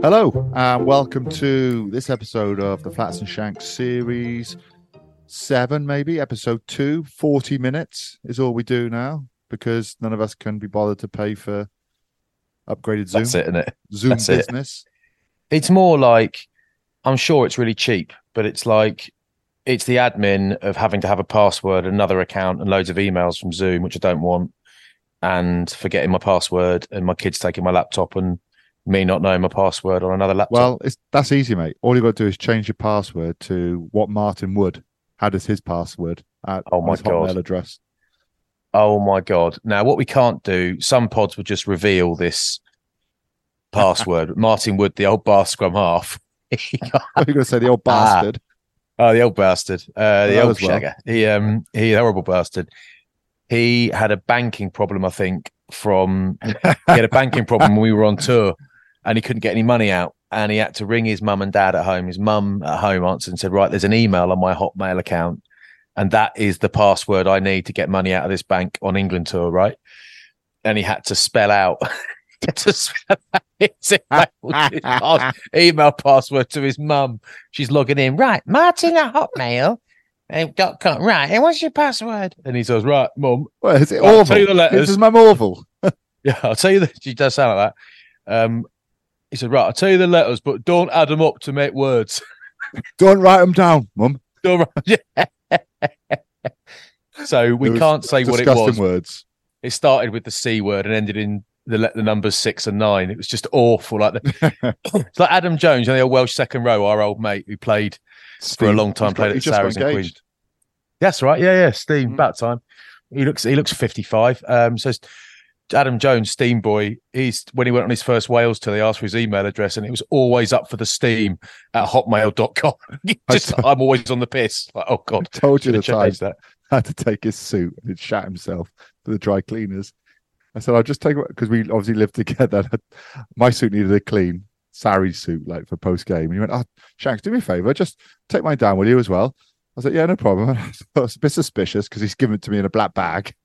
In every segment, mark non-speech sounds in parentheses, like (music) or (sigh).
Hello, and welcome to this episode of the Flats and Shanks series seven, maybe episode two. 40 minutes is all we do now because none of us can be bothered to pay for upgraded Zoom. That's it, isn't it? Zoom That's it. business. It's more like I'm sure it's really cheap, but it's like it's the admin of having to have a password, another account, and loads of emails from Zoom, which I don't want, and forgetting my password, and my kids taking my laptop, and me not knowing my password on another laptop. Well, it's that's easy, mate. All you got to do is change your password to what Martin Wood had as his password at Oh my his Hotmail God. address. Oh my god! Now, what we can't do, some pods would just reveal this password. (laughs) Martin Wood, the old bar scrum half. He can't- You're going to say the old Ah. bastard. Oh, the old bastard. Uh, the old as well. shagger. He um he horrible bastard. He had a banking problem, I think, from he had a banking problem when we were on tour and he couldn't get any money out. And he had to ring his mum and dad at home. His mum at home answered and said, Right, there's an email on my Hotmail account, and that is the password I need to get money out of this bank on England tour, right? And he had to spell out (laughs) to spell out his email, pass- email (laughs) password to his mum. She's logging in. Right, Martin at Hotmail. Dot com. Right, and what's your password? And he says, Right, mum. Well, is it I'll awful? tell you the letters. This is my Orville. (laughs) Yeah, I'll tell you that she does sound like that. Um, he said, Right, I'll tell you the letters, but don't add them up to make words. (laughs) Don't write them down, mum. Don't write- (laughs) Yeah. so we can't say what it was. words. It started with the C word and ended in the the numbers six and nine. It was just awful. Like the, (coughs) it's like Adam Jones, you know, the old Welsh second row, our old mate who played for a long time, got- played at Saracens and Queens. That's right. Yeah, yeah. Steve, Mm. about time. He looks he looks 55. Um so Adam Jones, Steam Boy, he's when he went on his first Wales tour, they asked for his email address and it was always up for the steam at hotmail.com. (laughs) Just I'm always on the piss. Like, oh god. I told you the time that. (laughs) had to take his suit and he'd shat himself to the dry cleaners. I said, I'll just take it because we obviously lived together. (laughs) My suit needed a clean, Sarri's suit, like for post game. And he went, Oh, Shanks, do me a favor, just take mine down, will you, as well? I was like, Yeah, no problem. (laughs) I was a bit suspicious because he's given it to me in a black bag. (laughs)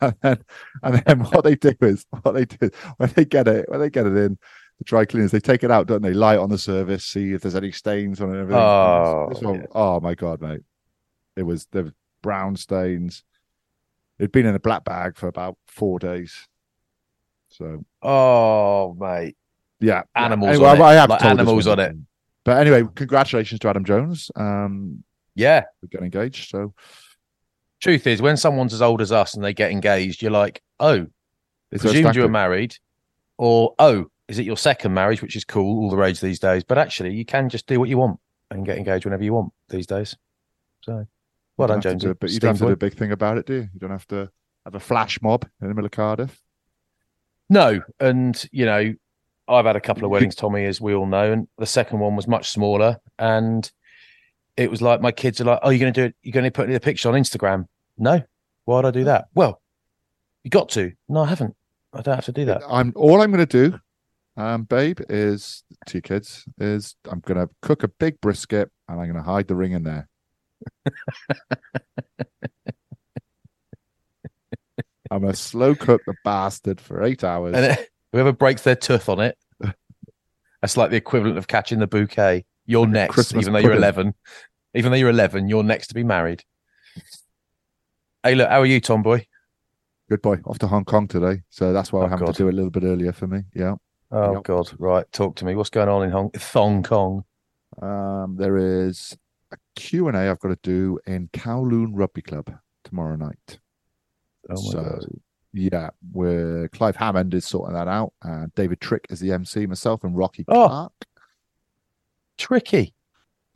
And then, and then (laughs) what they do is what they do when they get it, when they get it in, the dry cleaners, they take it out, don't they? light on the surface, see if there's any stains on it and everything. Oh, This one- yeah. oh my god, mate. It was the brown stains. It'd been in a black bag for about four days. So Oh mate. Yeah. Animals Anyway, on it, I have like animals on it. But anyway, congratulations to Adam Jones. Um, Yeah. we got engaged. So Truth is, when someone's as old as us and they get engaged, you're like, oh, is presumed you were married, or oh, is it your second marriage, which is cool, all the rage these days. But actually, you can just do what you want and get engaged whenever you want these days. So, well done, James. but you don't have to do a big thing about it, do you? You don't have to have a flash mob in the middle of Cardiff. No, and you know, I've had a couple of weddings, Tommy, as we all know, and the second one was much smaller, and it was like my kids are like, "Oh, you're going to do it? You're going to put the picture on Instagram?" No, why'd I do that? Well, you got to. No, I haven't. I don't have to do that. I'm all I'm going to do, um, babe, is two kids is I'm going to cook a big brisket and I'm going to hide the ring in there. (laughs) I'm going to slow cook the bastard for eight hours. And whoever breaks their tooth on it, that's like the equivalent of catching the bouquet. You're Like next, Christmas even though you're pudding. 11. Even though you're 11, you're next to be married. Hey, look, how are you, Tom boy? Good boy. Off to Hong Kong today, so that's why Oh, having God. to do it a little bit earlier for me. Yeah. Oh Yep. God, right. Talk to me. What's going on in Hong Thong Kong? Um, there is a Q and A I've got to do in Kowloon Rugby Club tomorrow night. Oh my so God. Yeah, where Clive Hammond is sorting that out. Uh, David Trick is the MC, myself and Rocky Oh. Clark. Tricky.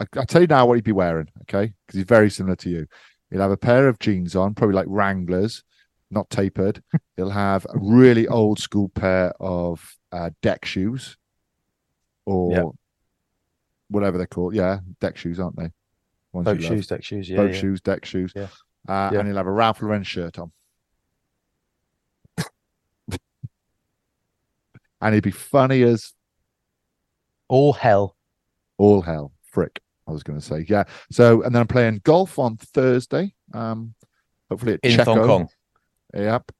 I, I tell you now what he'd be wearing, okay? Because he's very similar to you. He'll have a pair of jeans on, probably like Wranglers, not tapered. (laughs) He'll have a really old school pair of uh, deck shoes, or Yep. whatever they're called. Yeah, deck shoes, aren't they? Ones Boat love. shoes, deck shoes. Yeah, boat yeah. shoes, deck shoes. Yeah. Uh, Yeah. And he'll have a Ralph Lauren shirt on. And he'd be funny as All hell. all hell. Frick, I was going to say. Yeah. So, and then I'm playing golf on Thursday. Um, hopefully at In Shek O. Hong Kong Yep.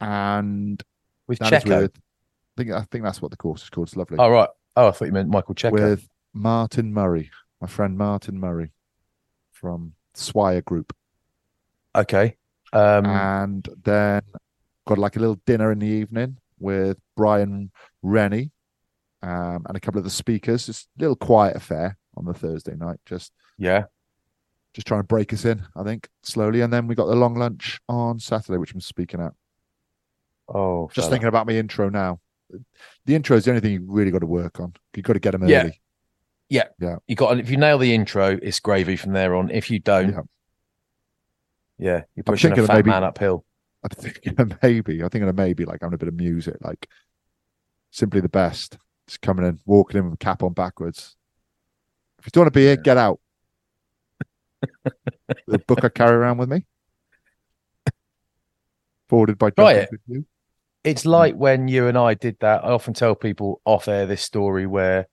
And with Shek O. with, I think, I think that's what the course is called. It's lovely. Oh right. Oh, I thought you meant Michael Checo. with Martin Murray, my friend Martin Murray from Swire Group. okay. Um, and then got like a little dinner in the evening with Brian Rennie um, and a couple of the speakers. It's a little quiet affair on the Thursday night. Just yeah. just trying to break us in, I think, slowly. And then we got the long lunch on Saturday, which I'm speaking at. Oh, Just fella. thinking about my intro now. The intro is the only thing you really got to work on. You've got to get them early. Yeah. Yeah. You got if you nail the intro, it's gravy from there on. If you don't, Yeah. yeah, you're pushing a fat maybe- man uphill. (laughs) I'm thinking of maybe, I'm thinking of maybe like having a bit of music, like simply the best. Just coming in, walking in with a cap on backwards. If you don't want to be here, get out. the book I carry around with me. Forwarded by Try it. It's like when you and I did that. I often tell people off air this story where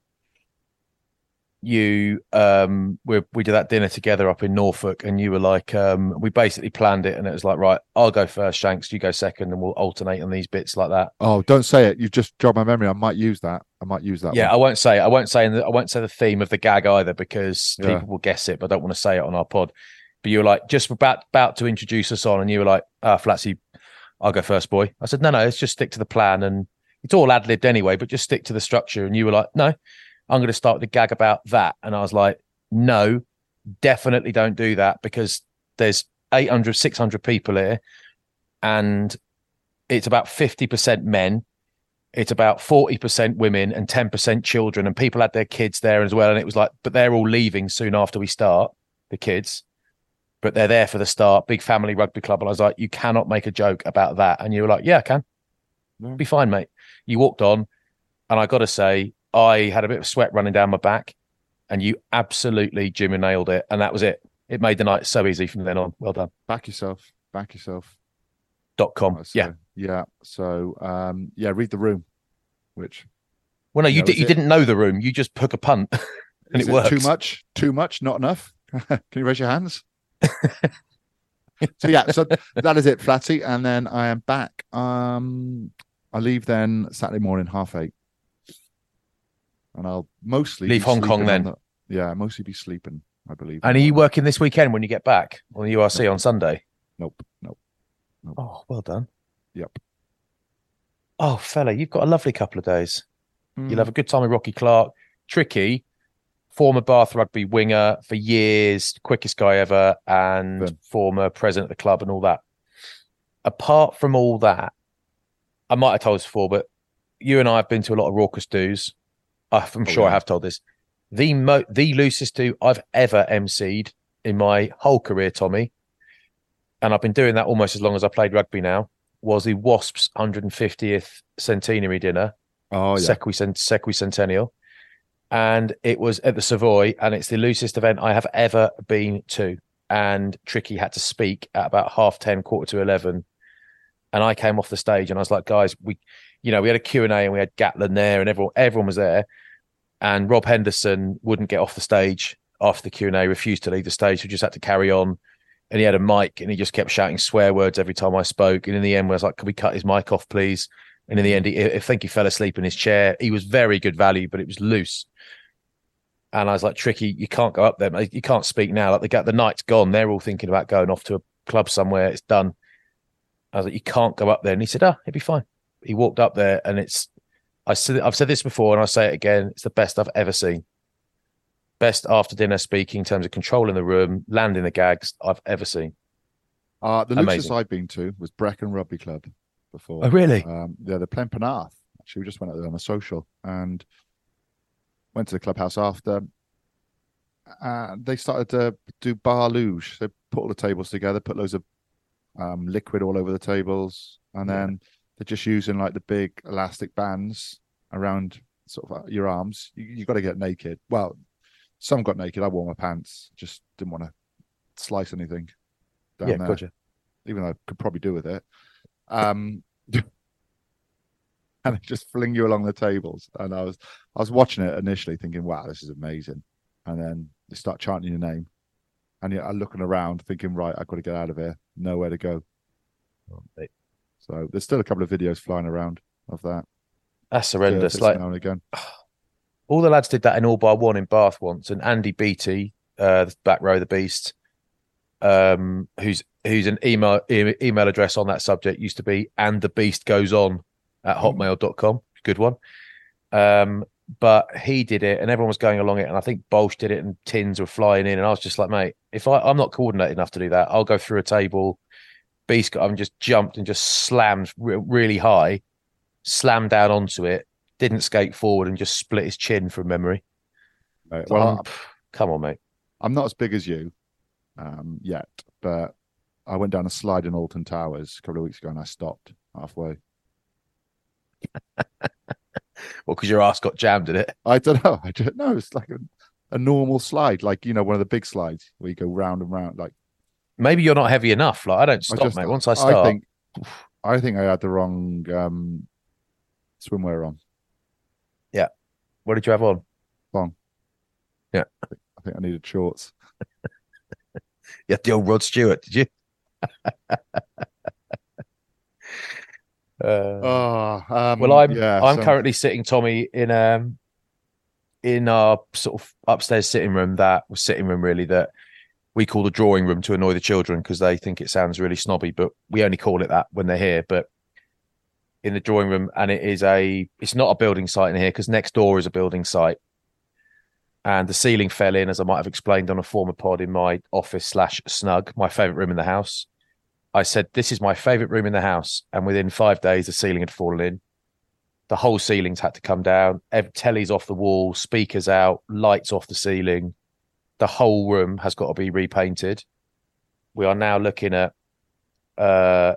you um we we did that dinner together up in Norfolk and you were like um we basically planned it and it was like right I'll go first Shanks you go second and we'll alternate on these bits like that Oh, don't say it. You've just jogged my memory. I might use that. I might use that. yeah I won't say I won't say the, I won't say the theme of the gag either because Yeah. people will guess it but I don't want to say it on our pod but you were like just about about to introduce us on and you were like ah Flatsy I'll go first boy I said no no let's just stick to the plan and it's all ad libbed anyway but just stick to the structure and you were like no I'm going to start the gag about that. And I was like, no, definitely don't do that because there's 800, 600 people here and it's about 50% men. It's about 40% women and 10% children. And people had their kids there as well. And it was like, but they're all leaving soon after we start, the kids, but they're there for the start, big family rugby club. And I was like, you cannot make a joke about that. And you were like, yeah, I can. Yeah. Be fine, mate. You walked on. And I got to say, I had a bit of sweat running down my back, and you absolutely Jimmy nailed it, and that was it. It made the night so easy from then on. Well done. Back yourself. Back yourself. Dot com. Right, yeah. so- Yeah. So um yeah, read the room. Which Well, no, you did. You it. didn't know the room. You just took a punt, (laughs) and is it worked. Too much? Too much? Not enough? (laughs) Can you raise your hands? so yeah, so that is it, Flatty. And then I am back. Um I leave then Saturday morning, half eight. And I'll mostly Leave Hong Kong then? the- yeah, mostly be sleeping, I believe. And are you working this weekend when you get back on the URC on Sunday? Nope, nope. Oh, well done. Yep. Oh, fella, you've got a lovely couple of days. Hmm. You'll have a good time with Rocky Clark. Tricky, former Bath rugby winger for years, quickest guy ever, and Good. former president of the club and all that. Apart from all that, I might have told this before, but you and I have been to a lot of raucous do's. I'm Oh, sure I have told this. The mo- the loosest do I've ever emceed in my whole career, Tommy, and I've been doing that almost as long as I played rugby now. Was the Wasps' 150th centenary dinner Oh yeah. Sequicent- Sequicentennial. And it was at the Savoy, and it's the loosest event I have ever been to. And Tricky had to speak at about half 10, quarter to 11. And I came off the stage and I was like, guys, we, you know, we had a Q&A and we had Gatlin there and everyone, everyone was there. And Rob Henderson wouldn't get off the stage after the Q&A, refused to leave the stage. We just had to carry on. And he had a mic and he just kept shouting swear words every time I spoke. And in the end, I was like, can we cut his mic off, please? And in the end, he, I think he fell asleep in his chair. He was very good value, but it was loose. And I was like, Tricky, you can't go up there. You can't speak now. Like the, the night's gone. They're all thinking about going off to a club somewhere. It's done. I was like, you can't go up there. And he said, oh, it'd be fine. He walked up there and it's, I said, I've said this before and I'll say it again. It's the best I've ever seen. Best after dinner speaking in terms of controlling the room, landing the gags I've ever seen. Uh, the loosest Amazing. I've been to was Brecon Rugby Club before. Oh, really? Um, yeah, they're. Actually, we just went out there on a social and went to the clubhouse after. And they started to do bar luge. They put all the tables together, put loads of um, liquid all over the tables, and Yeah. They're just using like the big elastic bands around sort of uh, your arms. You, you got to get naked. Well, some got naked. I wore my pants. Just didn't want to slice anything down yeah, there gotcha. even though I could probably do with it. Um, (laughs) and they just fling you along the tables. And I was I was watching it initially thinking, wow, this is amazing. And then they start chanting your name. And I'm looking around thinking, right, I've got to get out of here. Nowhere to go. So there's still a couple of videos flying around of that. That's horrendous. Like now and again. (sighs) all the lads did that in all by one in Bath once, and Andy Beattie, uh, the back row, of the beast, um, who's who's an email e- email address on that subject used to be and the beast goes on at hotmail.com. Good one. Um, but he did it and everyone was going along it, and I think Bolsh did it and tins were flying in, and I was just like, mate, if I, I'm not coordinated enough to do that, I'll go through a table. Beast got up and just jumped and just slammed re- really high, slammed down onto it, didn't skate forward and just split his chin from memory. Right, Well, come on, mate. I'm not as big as you um, yet, but I went down a slide in Alton Towers a couple of weeks ago and I stopped halfway. (laughs) Well, because your ass got jammed in it. I don't know. I don't know. It's like a, a normal slide, like you know, one of the big slides where you go round and round. Like Maybe you're not heavy enough. Like I don't I stop, just- mate. Once I start, I think, I think I had the wrong um, swimwear on. Yeah. What did you have on? Long. Yeah. I think I needed shorts. (laughs) You had the old Rod Stewart, did you? (laughs) uh, Oh, um, well, I'm yeah, I'm so- currently sitting, Tommy, in um in our sort of upstairs sitting room. That was sitting room really that we call the drawing room to annoy the children because they think it sounds really snobby, but we only call it that when they're here. But in the drawing room, and it is a it's not a building site in here because next door is a building site. And the ceiling fell in, as I might have explained on a former pod in my office slash snug, my favorite room in the house. I said, This is my favorite room in the house. And within five days, the ceiling had fallen in. The whole ceilings had to come down. Telly's off the wall, speakers out, lights off the ceiling. The whole room has got to be repainted. We are now looking at uh,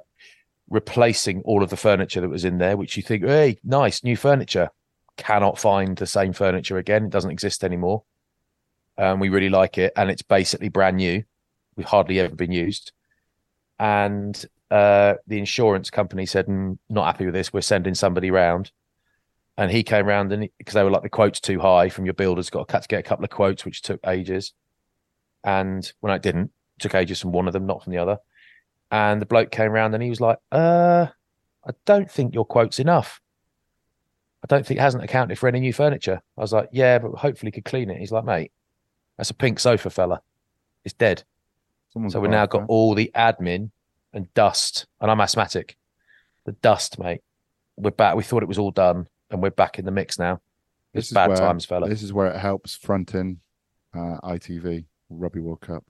replacing all of the furniture that was in there, which you think, hey, nice, new furniture. Cannot find the same furniture again. It doesn't exist anymore. Um, we really like it. And it's basically brand new. We've hardly ever been used and uh, the insurance company said, "Mm, "Not happy with this. We're sending somebody round." And he came round, and because they were like, "The quote's too high from your builders. Got to get a couple of quotes, which took ages." And when I didn't, it took ages from one of them, not from the other. And the bloke came round, and he was like, "Uh, I don't think your quote's enough. I don't think it hasn't accounted for any new furniture." I was like, "Yeah, but hopefully could clean it." He's like, "Mate, that's a pink sofa, fella. It's dead." Someone's So we've now got yeah. all the admin and dust, and I'm asthmatic. The dust, mate. We're back. We thought it was all done, and we're back in the mix now. This It's is bad where- times, fella. This is where it helps fronting uh, ITV Rugby World Cup.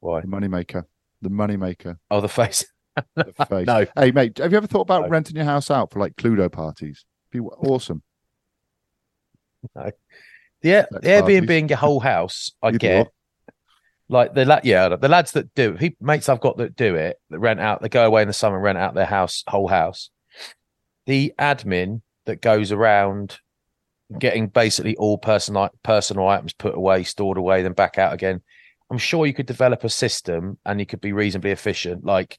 Why? The moneymaker. The moneymaker. Oh, the face. The (laughs) face. No. Hey, mate, have you ever thought about No. renting your house out for like Cluedo parties? Be (laughs) awesome. The, Air- Sex the Airbnb in your whole house, I Either get. or. Like the la- yeah, the lads that do he, mates I've got that do it, that rent out, they go away in the summer, rent out their house, whole house. The admin that goes around getting basically all personal personal items put away, stored away, then back out again. I'm sure you could develop a system and you could be reasonably efficient. Like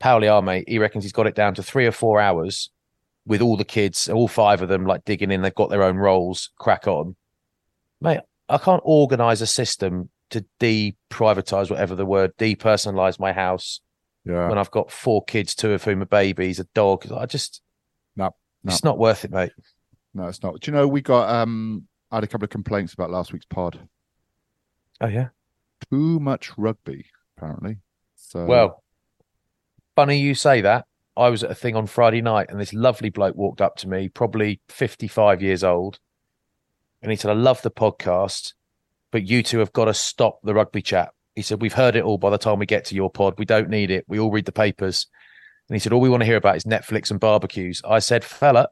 Pauli Arme, he reckons he's got it down to three or four hours with all the kids, all five of them, like digging in. They've got their own roles, crack on. Mate, I can't organize a system to deprivatize, whatever the word, depersonalize my house Yeah. when I've got four kids, two of whom are babies, a dog. I just, No, it's not worth it, mate. No, it's not. Do you know we got um I had a couple of complaints about last week's pod. Oh, yeah. Too much rugby, apparently. So Well, funny you say that. I was at a thing on Friday night and this lovely bloke walked up to me, probably 55 years old. And he said, I love the podcast, but you two have got to stop the rugby chat. He said, We've heard it all by the time we get to your pod. We don't need it. We all read the papers. And he said, All we want to hear about is Netflix and barbecues. I said, Fella,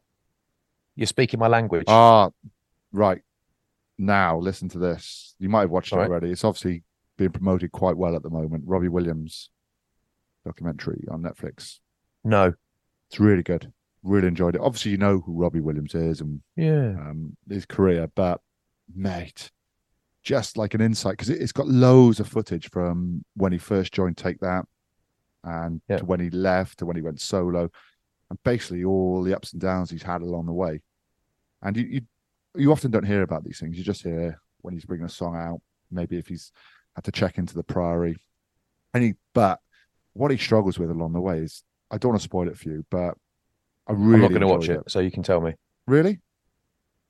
you're speaking my language. Ah, right. Now listen to this. You might have watched All it right. already. It's obviously being promoted quite well at the moment. Robbie Williams documentary on Netflix. no. It's really good. Really enjoyed it. Obviously, you know who Robbie Williams is and Yeah. um, his career, but mate, just like an insight because it, it's got loads of footage from when he first joined Take That and Yeah. to when he left to when he went solo, and basically all the ups and downs he's had along the way. And you you, you often don't hear about these things. You just hear when he's bringing a song out, maybe if he's had to check into the Priory, and he but what he struggles with along the way is I don't want to spoil it for you, but I really I'm not going to watch enjoyed it, so you can tell me. Really?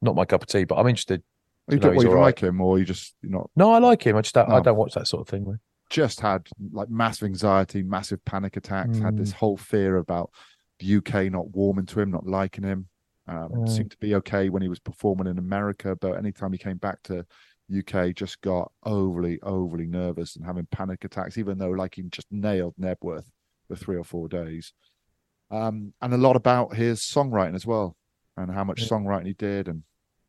Not my cup of tea, but I'm interested. You No, don't, well, you right. like him, or you just you're not No, I like him. I just don't, I Oh. don't watch that sort of thing. mate. Just had like massive anxiety, massive panic attacks, had Mm. this whole fear about the UK not warming to him, not liking him. Um, Mm. Seemed to be okay when he was performing in America, but anytime he came back to UK, just got overly, overly nervous and having panic attacks, even though like he just nailed Knebworth for three or four days. Um, and a lot about his songwriting as well, and how much Yeah. songwriting he did, and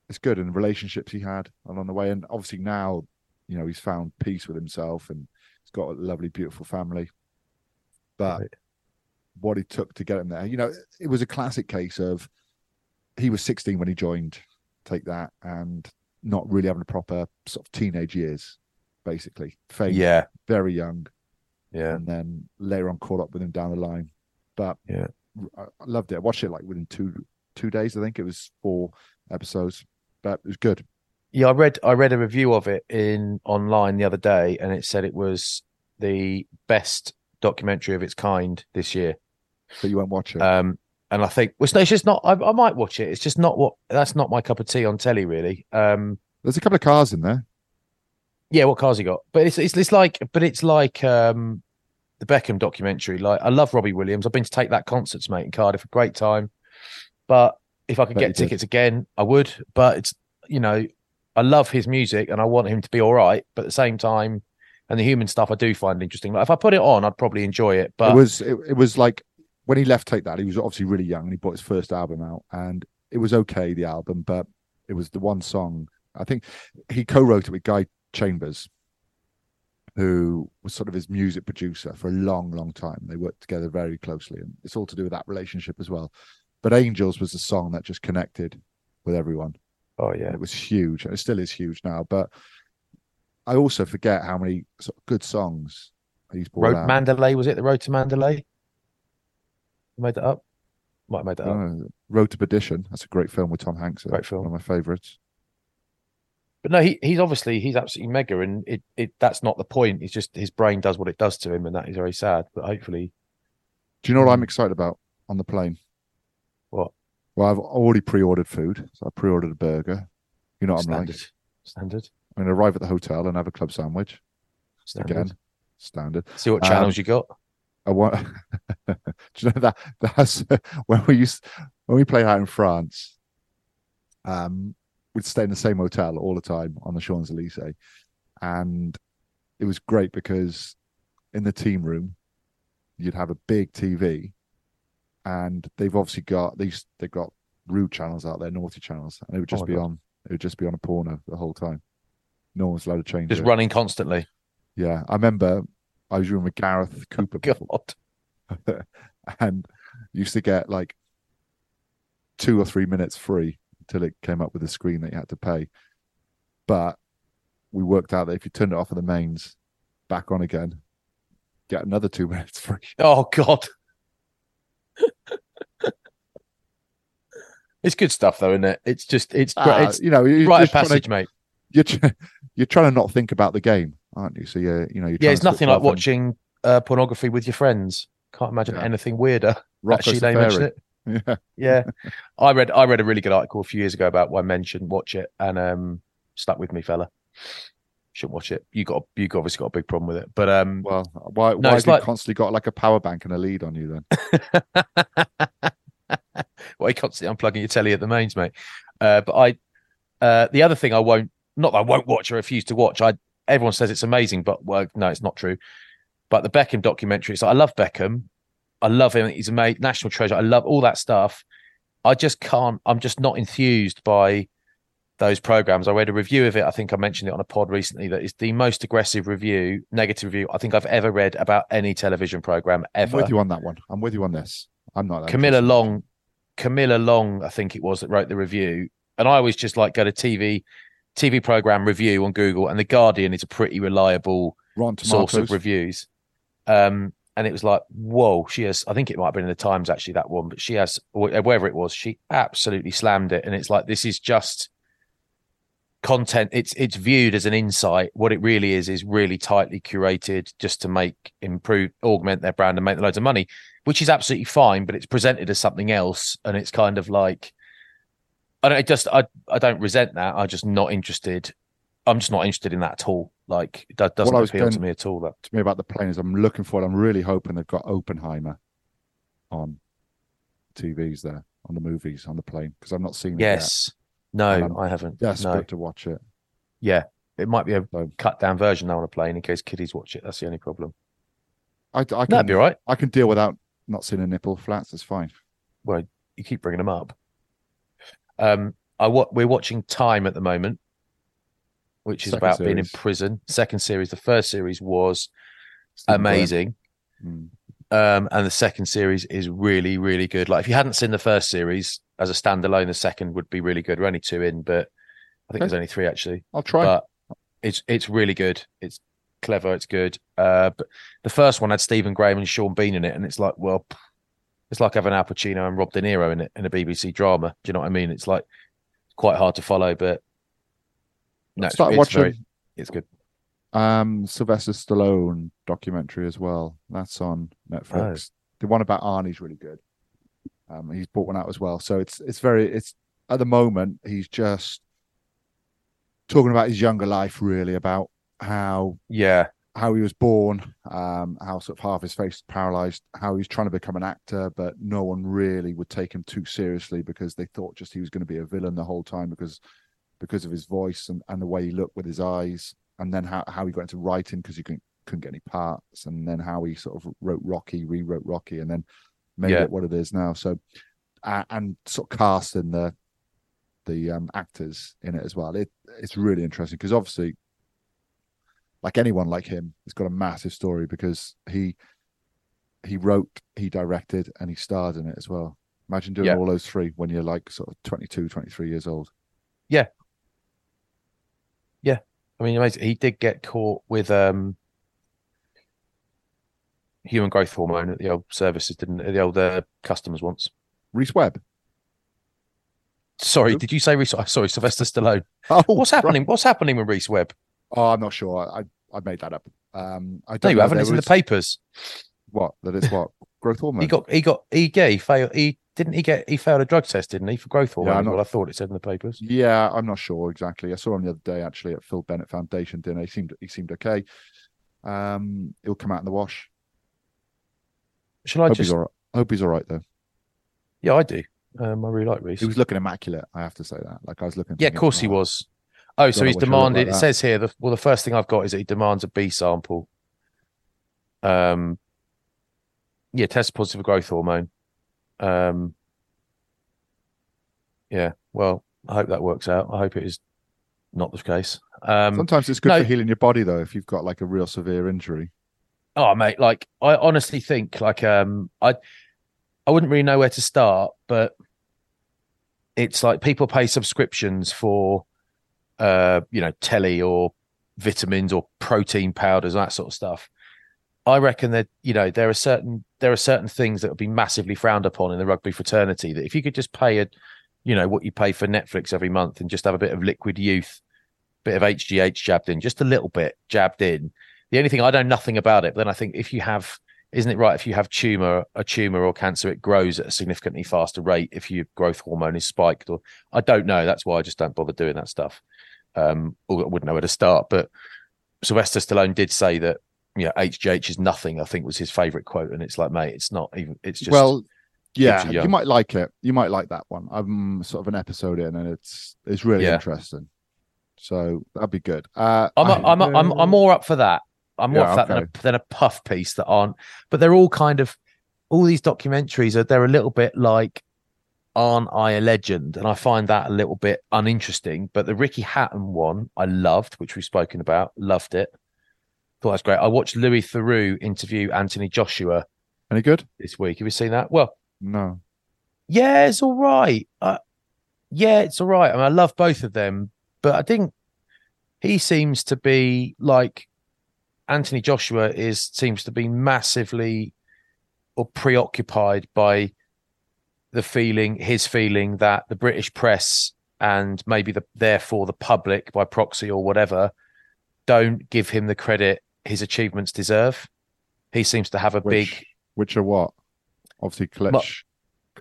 it's good, and relationships he had along the way. And obviously now, you know, he's found peace with himself and got a lovely, beautiful family. But Right. what it took to get him there, you know, it was a classic case of he was 16 when he joined Take That and not really having a proper sort of teenage years, basically. Fame, Yeah, very young, yeah. and then later on caught up with him down the line. But Yeah. I I loved it. I watched it like within two two days. I think it was four episodes, but it was good. Yeah, I read I read a review of it in online the other day, and it said it was the best documentary of its kind this year. But you won't watch it. Um, and I think well, it's, no, it's just not. I, I might watch it. It's just not what. That's not my cup of tea on telly, really. Um, There's a couple of cars in there. yeah, what cars he got? But it's it's it's like, but it's like um, the Beckham documentary. Like I love Robbie Williams. I've been to take that concerts, mate, in Cardiff. A great time. But if I could you get did. tickets again, I would. But it's you know, I love his music and I want him to be all right. But at the same time, and the human stuff I do find interesting. Like if I put it on, I'd probably enjoy it. But it was it, it was like when he left Take That, he was obviously really young and he brought his first album out, and it was okay the album, but it was the one song. I think he co-wrote it with Guy Chambers, who was sort of his music producer for a long, long time. They worked together very closely, and it's all to do with that relationship as well. But Angels was the song that just connected with everyone. oh and yeah, it was huge. and It still is huge now, but I also forget how many sort of good songs he's brought Road out. Mandalay was it? The Road to Mandalay. I made that up. Might have made that up. Uh, Road to Perdition. That's a great film with Tom Hanks. Great film. One of my favourites. But no, he, he's obviously he's absolutely mega, and it, it that's not the point. It's just his brain does what it does to him, and that is very sad. But hopefully, Do you know what I'm Mm. excited about on the plane? What? Well, I've already pre-ordered food. So I pre-ordered a burger. You know what I'm standard, like. standard, I'm going to arrive at the hotel and have a club sandwich. standard. Again, standard. See what Um, channels you got. I want. (laughs) Do you know that that's (laughs) when we used when we played out in France. Um, we'd stay in the same hotel all the time on the Champs Elysees, and it was great because in the team room, you'd have a big TV, and they've obviously got these they've got rude channels out there, naughty channels, and it would Oh just my be God. on. It would just be on a porno the whole time. No one's allowed to change Just running constantly. Yeah, I remember I was rooming with Gareth Cooper (laughs) God, (laughs) and used to get like two or three minutes free until it came up with a screen that you had to pay. But we worked out that if you turned it off of the mains, back on again, get another two (laughs) minutes free. Oh God. it's good stuff though, isn't it? It's just it's. Ah, it's you know, you're right trying to- passage, mate. you're you're trying to not think about the game, aren't you? So yeah, you know, you're Yeah, it's nothing like watching uh, pornography with your friends. Can't imagine Yeah. anything weirder. Rocco Actually, they mention it. (laughs) Yeah, Yeah, I read I read a really good article a few years ago about why men shouldn't watch it, and um, stuck with me, fella. Shouldn't watch it. You got you obviously got a big problem with it, but um, well, why No, why have it's you constantly got like a power bank and a lead on you then? (laughs) Why are you constantly unplugging your telly at the mains, mate? Uh, but I, uh, the other thing I won't, not that I won't watch, I refuse to watch. I everyone says it's amazing, but well, no, it's not true. But the Beckham documentary, it's like, I love Beckham, I love him. He's a mate, national treasure. I love all that stuff. I just can't. I'm just not enthused by those programs. I read a review of it. I think I mentioned it on a pod recently. That is the most aggressive review, negative review I think I've ever read about any television program I'm ever. with you on that one. I'm with you on this. I'm not that Camilla interested. Long, Camilla Long, I think it was that wrote the review, and I always just like go to TV, TV program review on Google, and the Guardian is a pretty reliable source of reviews. Um, and it was like, whoa, she has. I think it might have been in the Times actually that one, but she has wh- wherever it was, she absolutely slammed it, and it's like this is just content. It's it's viewed as an insight. What it really is is really tightly curated, just to make improve, augment their brand, and make loads of money, which is absolutely fine. But it's presented as something else, and it's kind of like, I don't I just I I don't resent that. I'm just not interested. I'm just not interested in that at all. Like that doesn't appeal to me at all. That to me about the plane is I'm looking for it. I'm really hoping they've got Oppenheimer on TVs there, on the movies, on the plane, because I'm not seeing it yet. yes, no, And I'm I haven't. Desperate No, to watch it. yeah, it might be a So cut down version now on a plane in case kiddies watch it. That's the only problem. I, I That'd can be right. I can deal without not seeing a nipple flats. It's fine. Well, you keep bringing them up. Um, I wa- we're watching Time at the moment, which is Second about being in prison. Second series. The first series was amazing. Mm. Um, and the second series is really, really good. Like if you hadn't seen the first series as a standalone, the second would be really good. We're only two in, but I think Okay. there's only three actually. I'll try. But it's it's really good. It's clever. It's good. Uh, but the first one had Stephen Graham and Sean Bean in it, and it's like, well, it's like having Al Pacino and Rob De Niro in it in a BBC drama. Do you know what I mean? It's like quite hard to follow, but no, it's, it's watching very, it's good. um Sylvester Stallone documentary as well. That's on Netflix. The one about Arnie's really good. Um, he's brought one out as well. So it's it's very it's at the moment he's just talking about his younger life, really about how Yeah, how he was born, um, how sort of half his face paralyzed, how he's trying to become an actor, but no one really would take him too seriously because they thought just he was going to be a villain the whole time because because of his voice and, and the way he looked with his eyes, and then how, how he got into writing because he couldn't, couldn't get any parts, and then how he sort of wrote Rocky, rewrote Rocky, and then made Yeah. it what it is now. So, uh, and sort of casting the the um, actors in it as well. It it's really interesting because obviously like anyone like him, he's got a massive story because he he wrote, he directed, and he starred in it as well. Imagine doing Yeah. all those three when you're like sort of 22, 23 years old. Yeah. Yeah. I mean, amazing. he did get caught with um human growth hormone at the old services, didn't the old uh, customers once. Rhys Webb. Sorry, Who? did you say Rhys? Sorry, Sylvester Stallone. Oh, What's right. happening? What's happening with Rhys Webb? Oh, I'm not sure. I I made that up. Um, I No, don't you know. haven't. It's in the papers. What? That it's what? (laughs) Growth hormone. He got, he got, he yeah, he failed. He didn't he get, he failed a drug test, didn't he, for growth hormone? I'm not- well, I thought it said in the papers. Yeah, I'm not sure exactly. I saw him the other day actually at Phil Bennett Foundation dinner. He seemed he seemed okay. Um, he'll come out in the wash. Shall I hope just? he's all right. Hope he's all right though. Yeah, I do. Um, I really like Rhys. He was looking immaculate. I have to say that. Like I was looking. yeah, of course he "Oh, was. Oh, so he's what she looked like demanded. it says here. The, well, the first thing I've got is that he demands a B sample. Um. Yeah, test positive for growth hormone. Um. Yeah. Well, I hope that works out. I hope it is not the case. Um. Sometimes it's good no. for healing your body though. If you've got like a real severe injury. Oh mate, like I honestly think like um I I wouldn't really know where to start, but it's like people pay subscriptions for, uh, you know, telly or vitamins or protein powders, that sort of stuff. I reckon that you know there are certain there are certain things that would be massively frowned upon in the rugby fraternity. That if you could just pay a, you know, what you pay for Netflix every month and just have a bit of liquid youth, bit of HGH jabbed in, just a little bit jabbed in. The only thing I know nothing about it, but then I think if you have, isn't it right? If you have tumor, a tumor or cancer, it grows at a significantly faster rate if your growth hormone is spiked. Or I don't know. That's why I just don't bother doing that stuff. Um, or I wouldn't know where to start. But Sylvester Stallone did say that you know, HGH is nothing, I think was his favorite quote. And it's like, mate, it's not even, it's just, well, yeah, are you might like it. You might like that one. I'm sort of an episode in, and it's it's really Yeah. interesting. So that'd be good. Uh, I'm, I- a, I'm, I'm, I'm more up for that. I'm more Yeah, up for that than, a, than a puff piece that aren't, but they're all kind of, all these documentaries are, they're a little bit like, aren't I a legend? And I find that a little bit uninteresting. But the Ricky Hatton one, I loved, which we've spoken about, loved it. Thought that's great. I watched Louis Theroux interview Anthony Joshua any good? this week. Have you seen that? Well, No. yeah, it's all right. Uh, yeah, it's all right. I mean, I love both of them, but I think he seems to be like Anthony Joshua is seems to be massively or preoccupied by the feeling, his feeling that the British press and maybe the therefore the public by proxy or whatever don't give him the credit his achievements deserve. He seems to have a Which, big which are what? Obviously, Klitsch.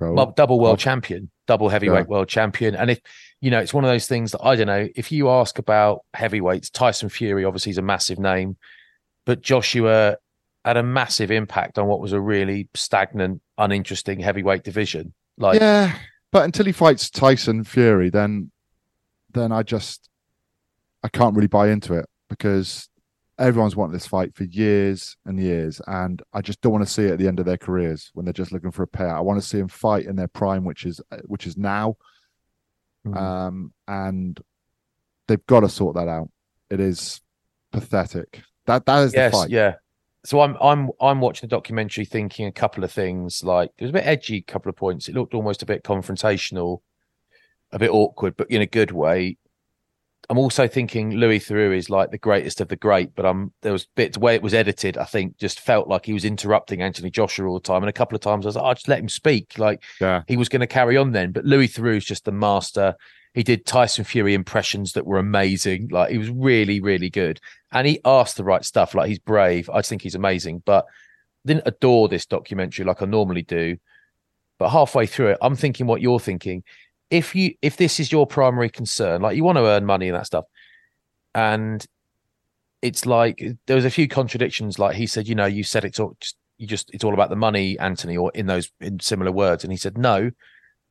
well, double world champion, double heavyweight world champion. And if you know, it's one of those things that I don't know. If you ask about heavyweights, Tyson Fury obviously is a massive name, but Joshua had a massive impact on what was a really stagnant, uninteresting heavyweight division. Like, yeah, but until he fights Tyson Fury, then then I just I can't really buy into it because everyone's wanted this fight for years and years, and I just don't want to see it at the end of their careers when they're just looking for a payout. I want to see them fight in their prime, which is which is now, Mm. um, and they've got to sort that out. It is pathetic. That that is the fight. yeah. So I'm I'm I'm watching the documentary, thinking a couple of things. Like it was a bit edgy, a couple of points. It looked almost a bit confrontational, a bit awkward, but in a good way. I'm also thinking Louis Theroux is like the greatest of the great, but um, there was bits the way it was edited. I think just felt like he was interrupting Anthony Joshua all the time, and a couple of times I was like, oh, just let him speak. Like Yeah. he was going to carry on then, but Louis Theroux is just the master. He did Tyson Fury impressions that were amazing. Like he was really, really good, and he asked the right stuff. Like he's brave. I just think he's amazing, but didn't adore this documentary like I normally do. But halfway through it, I'm thinking what you're thinking. If you if this is your primary concern, like you want to earn money and that stuff, and it's like there was a few contradictions. Like he said, you know, you said it's all just you just it's all about the money, Anthony, or in those in similar words. And he said, no,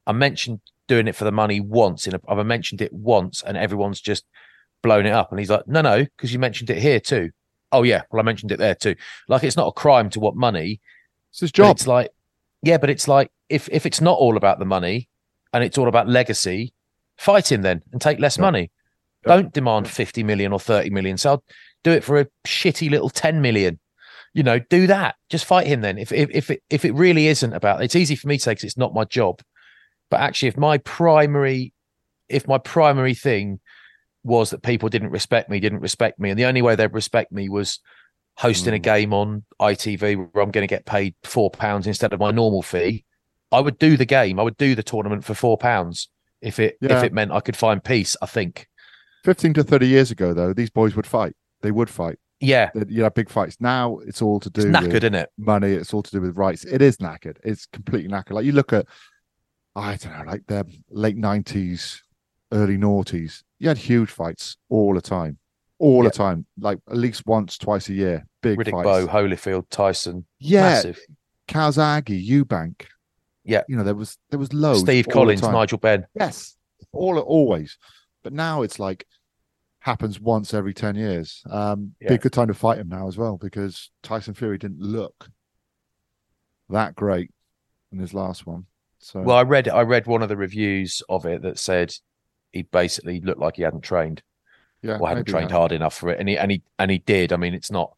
I mentioned doing it for the money once. In a, I've mentioned it once, and everyone's just blown it up. And he's like, no, no, because you mentioned it here too. Oh yeah, well I mentioned it there too. Like it's not a crime to want money. It's his job. it's like, yeah, but it's like if if it's not all about the money and it's all about legacy, fight him then and take less Yeah. money. Yeah. Don't demand 50 million or 30 million. So I'll do it for a shitty little 10 million. You know, do that. Just fight him then. If if if it if it really isn't about it's easy for me to say because it's not my job. But actually, if my primary if my primary thing was that people didn't respect me, didn't respect me, and the only way they'd respect me was hosting a Mm. game on ITV where I'm going to get paid four pounds instead of my normal fee, I would do the game. I would do the tournament for four pounds if it Yeah. if it meant I could find peace. I think. 15 to 30 years ago, though, these boys would fight. They would fight. Yeah, They'd- You know, big fights. Now it's all to do it's with isn't it? money. It's all to do with rights. It is knackered. It's completely knackered. Like you look at, I don't know, like the late 90s, early noughties. You had huge fights all the time. All Yeah. the time. Like at least once, twice a year. Big Riddick fights. Bowe, Holyfield, Tyson, yeah. massive. Calzaghe, Eubank. Yeah. You know, there was there was loads. Steve Collins. Nigel Benn. Yes, all always. But now it's like happens once every ten years. Um, be a good time to fight him now as well because Tyson Fury didn't look that great in his last one. So Well, I read I read one of the reviews of it that said he basically looked like he hadn't trained yeah, or hadn't trained that. hard enough for it, and he and he and he did. I mean, it's not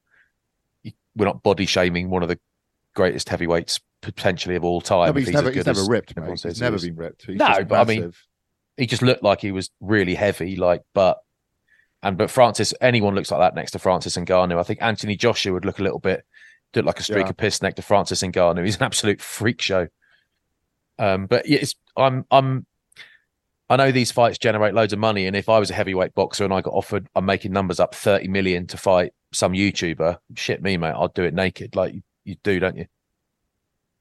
we're not body shaming one of the greatest heavyweights potentially of all time. No, if he's never, he's never ripped, mate. He's never been ripped. He's No, but I mean, he just looked like he was really heavy. Like, but and but Francis, anyone looks like that next to Francis and Ngannou. I think Anthony Joshua would look a little bit, look like a streak Yeah. of piss next to Francis and Ngannou. He's an absolute freak show. Um, but yeah, it's I'm I'm I know these fights generate loads of money, and if I was a heavyweight boxer and I got offered, I'm making numbers up thirty million to fight some YouTuber. Shit me, mate, I'd do it naked, like you, you do, don't you?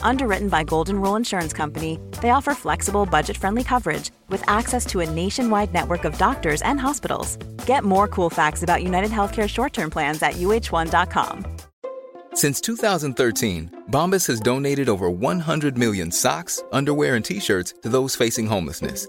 Underwritten by Golden Rule Insurance Company, they offer flexible, budget friendly coverage with access to a nationwide network of doctors and hospitals. Get more cool facts about United Healthcare short term plans at uhone.com. Since 2013, Bombas has donated over 100 million socks, underwear, and t shirts to those facing homelessness.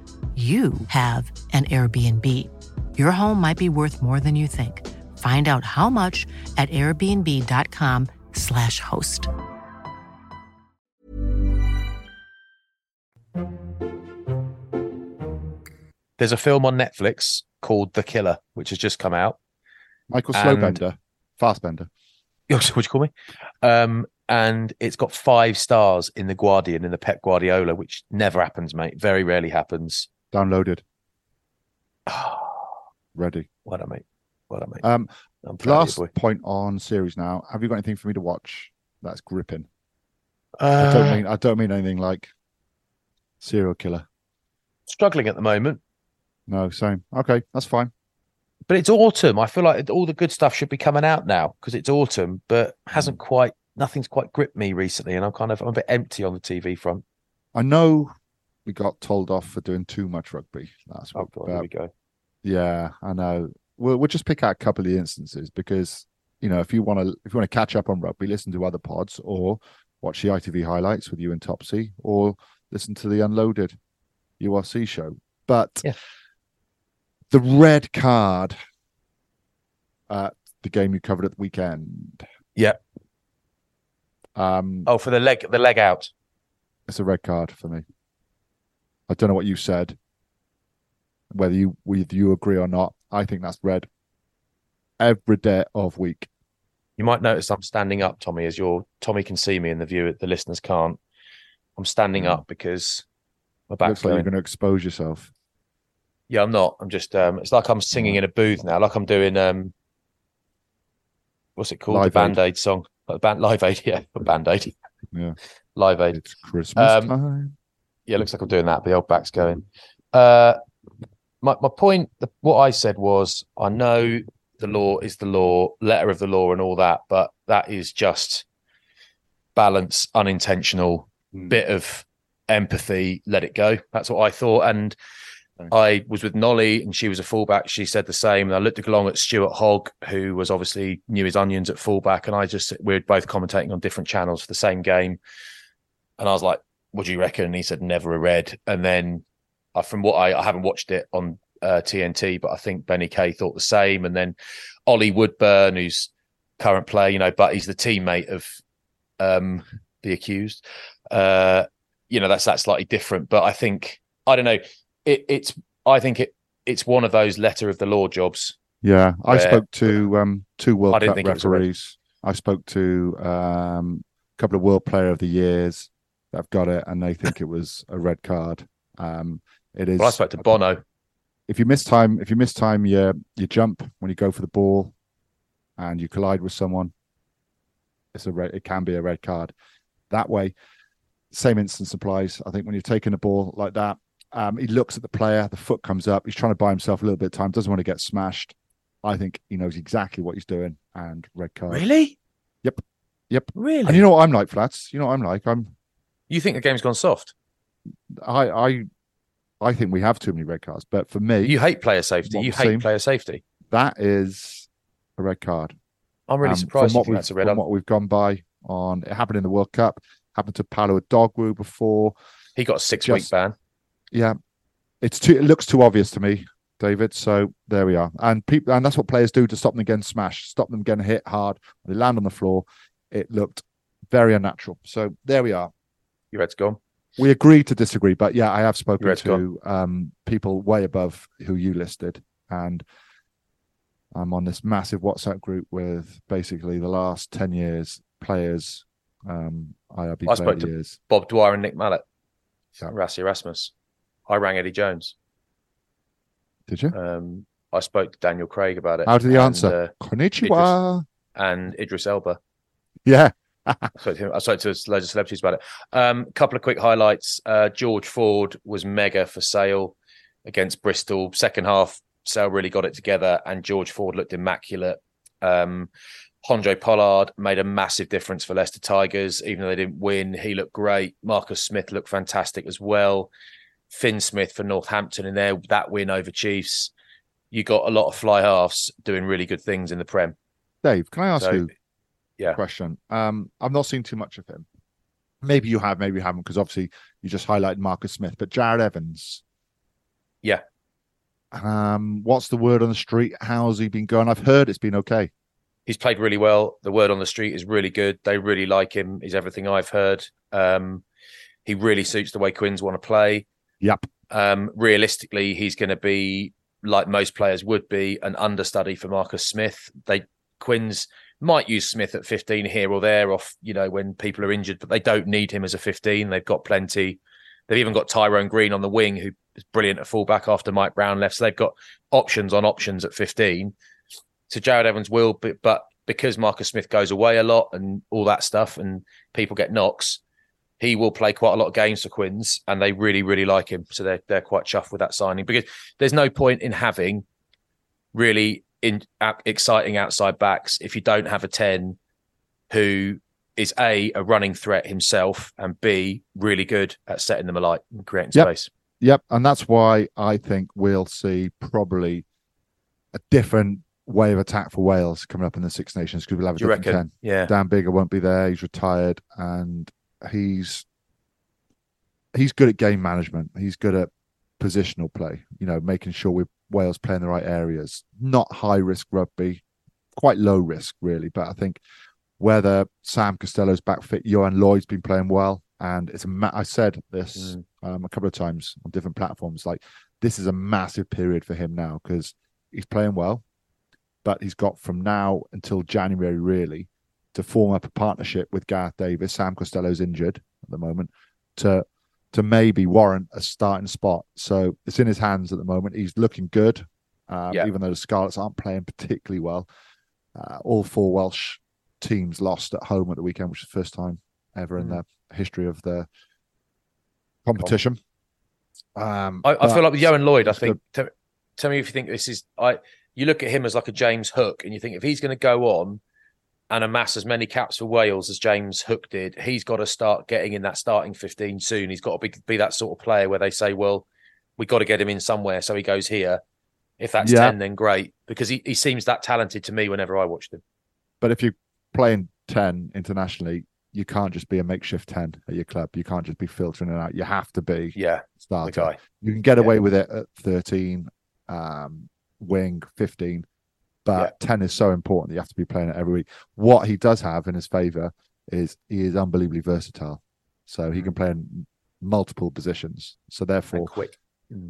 you have an Airbnb. Your home might be worth more than you think. Find out how much at airbnb.com/slash host. There's a film on Netflix called The Killer, which has just come out. Michael And- Slowbender, Fastbender. (laughs) What'd you call me? Um, and it's got five stars in the Guardian in the Pep Guardiola, which never happens, mate. Very rarely happens. Downloaded. (sighs) Ready. What a mate. What a mate. Um, I'm proud of last you, boy. point on series now. Have you got anything for me to watch that's gripping? I Uh, don't mean I don't mean anything like serial killer. struggling at the moment, No, same. Okay, that's fine. but it's autumn. I feel like all the good stuff should be coming out now because it's autumn, but hasn't Mm. quite. Nothing's quite gripped me recently, and I'm kind of I'm a bit empty on the TV front. I know we got told off for doing too much rugby last Oh week. god, but here we go. Yeah, I know. We'll we'll just pick out a couple of the instances because you know if you want to if you want to catch up on rugby, listen to other pods or watch the ITV highlights with you and Topsy, or listen to the Unloaded URC show. But Yeah. the red card at the game you covered at the weekend. Yeah. Um, Oh, for the leg, the leg out. it's a red card for me. I don't know what you said, whether you whether you agree or not. I think that's red every day of week. You might notice I'm standing up, Tommy, as your Tommy can see me and the viewer, the listeners can't. I'm standing Mm. up because my back's Looks like you're going. going to expose yourself. Yeah, I'm not. I'm just. Um, it's like I'm singing in a booth now. Like I'm doing. Um, what's it called? Live the Band Aid song. Band Live Aid. (laughs) Yeah, Band Aid. Yeah. Live Aid. It's Christmas Um, time. Yeah, looks like I'm doing that. The old back's going. Uh, my my point. The, what I said was, I know the law is the law, letter of the law, and all that, but that is just balance, unintentional, Hmm. bit of empathy. Let it go. That's what I thought. And I was with Nolli, and she was a fullback. She said the same. And I looked along at Stuart Hogg, who was obviously knew his onions at fullback, and I just we were both commentating on different channels for the same game. And I was like, "What do you reckon?" And he said, "Never a red." And then, uh, from what I, I haven't watched it on uh, TNT, but I think Benny Kay thought the same. And then Ollie Woodburn, who's current player, you know, but he's the teammate of um, the accused. Uh, you know, that's that's slightly different. But I think I don't know. It, it's I think it it's one of those letter of the law jobs. Yeah, I spoke to um, two World Cup think it was a red. referees. I spoke to um, a couple of World Player of the Years that have got it, and they think it was a red card. Um, It is. Well, I spoke to Bono. If you miss time, if you miss time, you you jump when you go for the ball, and you collide with someone. It's a red, it can be a red card. That way, same instance applies. I think when you're taking a ball like that, um, he looks at the player, the foot comes up, he's trying to buy himself a little bit of time, doesn't want to get smashed. I think he knows exactly what he's doing, and red card. Really? Yep. Yep. Really? And you know what I'm like, Flats. You know what I'm like. I'm. You think the game's gone soft? I I I think we have too many red cards. But for me, You hate player safety. You hate player safety. that is a red card. I'm really Um, surprised from what that's a red. from what we've gone by on. It happened in the World Cup. Happened to Paolo Odogwu before. He got a six week ban. Yeah, it's too. It looks too obvious to me, David. So there we are. And people, and that's what players do to stop them getting smashed, stop them getting hit hard. When they land on the floor, it looked very unnatural. So there we are. Your red's gone. We agree to disagree, but yeah, I have spoken Red's to um, people way above who you listed, and I'm on this massive WhatsApp group with basically the last ten years players, um, IRB I spoke to years. Bob Dwyer and Nick Mallett. Yeah. Rassie Erasmus. I rang Eddie Jones. Did you? Um, I spoke to Daniel Craig about it. How did he and, answer? uh, Konnichiwa. and Idris Elba. Yeah, I spoke to him. I spoke to loads of celebrities about it. Um, couple of quick highlights. Uh, George Ford was mega for Sale against Bristol. Second half, Sale really got it together, and George Ford looked immaculate. Um, Handré Pollard made a massive difference for Leicester Tigers, even though they didn't win. He looked great. Marcus Smith looked fantastic as well. Fin Smith for Northampton in there, that win over Chiefs. You got a lot of fly halves doing really good things in the Prem. Dave, can I ask So, you yeah. question? Um, I've not seen too much of him. Maybe you have, maybe you haven't, because obviously you just highlighted Marcus Smith, but Jarrod Evans. Yeah. Um, what's the word on the street? How's he been going? I've heard it's been okay. he's played really well. The word on the street is really good. They really like him. Is everything I've heard. Um, he really suits the way Quins want to play. Yep. Um, realistically, he's going to be like most players would be an understudy for Marcus Smith. They Quins might use Smith at 15 here or there, off you know when people are injured, but they don't need him as a 15. They've got plenty. They've even got Tyrone Green on the wing, who is brilliant at fullback after Mike Brown left. So they've got options on options at 15. So Jarrod Evans will, but, but because Marcus Smith goes away a lot and all that stuff, and people get knocks, he will play quite a lot of games for Quins, and they really, really like him. So they're they're quite chuffed with that signing because there's no point in having really in exciting outside backs if you don't have a ten who is a a running threat himself and b really good at setting them alight and creating Yep. space. Yep. And that's why I think we'll see probably a different way of attack for Wales coming up in the Six Nations because we'll have a Do different reckon? 10. Yeah. Dan Biggar won't be there. He's retired and he's he's good at game management. He's good at positional play, you know, making sure we Wales play in the right areas. Not high risk rugby, quite low risk really, but I think whether Sam Costelow's back fit, Ioan Lloyd's been playing well, and it's a. Ma- I said this um, a couple of times on different platforms. Like this is a massive period for him now because he's playing well, but he's got from now until January really to form up a partnership with Gareth Davies. Sam Costelow's injured at the moment to to maybe warrant a starting spot. So it's in his hands at the moment. He's looking good, um, Yeah. even though the Scarlets aren't playing particularly well. Uh, all four Welsh teams lost at home at the weekend, which is the first time ever in Mm. the history of the competition. Um, I, I feel like with Ioan Lloyd, I think. Tell, tell me if you think this is. I you look at him as like a James Hook, and you think if he's going to go on and amass as many caps for Wales as James Hook did, he's got to start getting in that starting fifteen soon. He's got to be, be that sort of player where they say, "Well, we got to get him in somewhere," so he goes here. If that's Yeah. ten, then great, because he, he seems that talented to me whenever I watched him. But if you're playing 10 internationally, you can't just be a makeshift 10 at your club. You can't just be filtering it out. You have to be Yeah, starter. guy. You can get Yeah. away with it at 13, um, wing 15, but 10 is so important that you have to be playing it every week. What he does have in his favor is he is unbelievably versatile. So he can play in multiple positions. So therefore, And quick.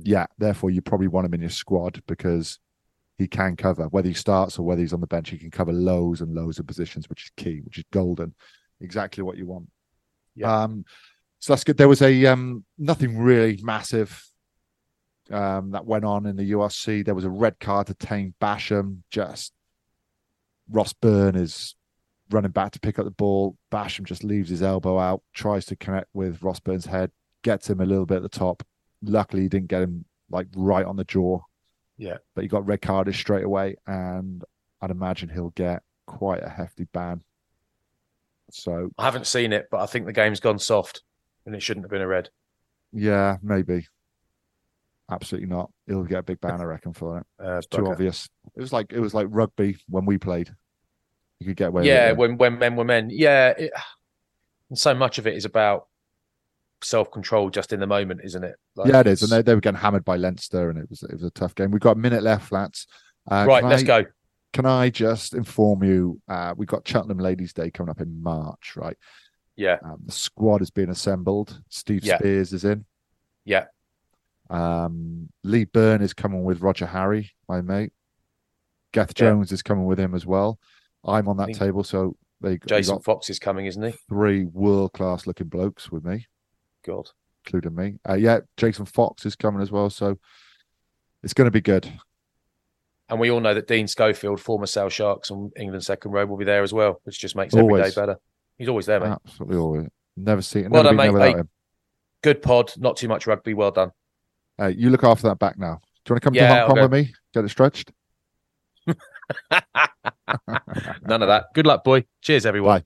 yeah, therefore you probably want him in your squad because he can cover whether he starts or whether he's on the bench. He can cover loads and loads of positions, which is key, which is golden. Exactly what you want. Yeah. Um, so that's good. There was a um, nothing really massive um, that went on in the URC. There was a red card to Taine Basham. Just Ross Byrne is running back to pick up the ball. Basham just leaves his elbow out, tries to connect with Ross Byrne's head, gets him a little bit at the top. Luckily, he didn't get him like right on the jaw, Yeah. but he got red carded straight away, and I'd imagine he'll get quite a hefty ban. So I haven't seen it, but I think the game's gone soft and it shouldn't have been a red. yeah, maybe. Absolutely not. He'll get a big ban, I reckon, for it. Uh, It's too obvious. It was like it was like rugby when we played. You could get away yeah, with it. when when men were men. Yeah, it, and so much of it is about self control, just in the moment, isn't it? Like, yeah, it is. And they, they were getting hammered by Leinster, and it was it was a tough game. We've got a minute left, lads. Uh, right, let's I- go. Can I just inform you? Uh, we've got Cheltenham Ladies' Day coming up in March, right? Yeah, Um, the squad is being assembled. Steve Yeah. Spears is in. yeah, Um, Lee Byrne is coming with Roger Harry, my mate. Geth Yeah. Jones is coming with him as well. I'm on that table, so they Jason got Fox is coming, isn't he? three world class looking blokes with me, God. including me. Uh, yeah, Jason Fox is coming as well, so it's going to be good. And we all know that Dean Schofield, former South Sharks and England second row, will be there as well, which just makes every day better. He's always there, mate. Absolutely, always. Never see, never Well done, mate. Hey, him. Good pod, not too much rugby. Well done. Uh, you look after that back now. Do you want to come Yeah, to Hong I'll Kong go. with me? Get it stretched. (laughs) (laughs) None of that. Good luck, boy. Cheers, everyone. Bye.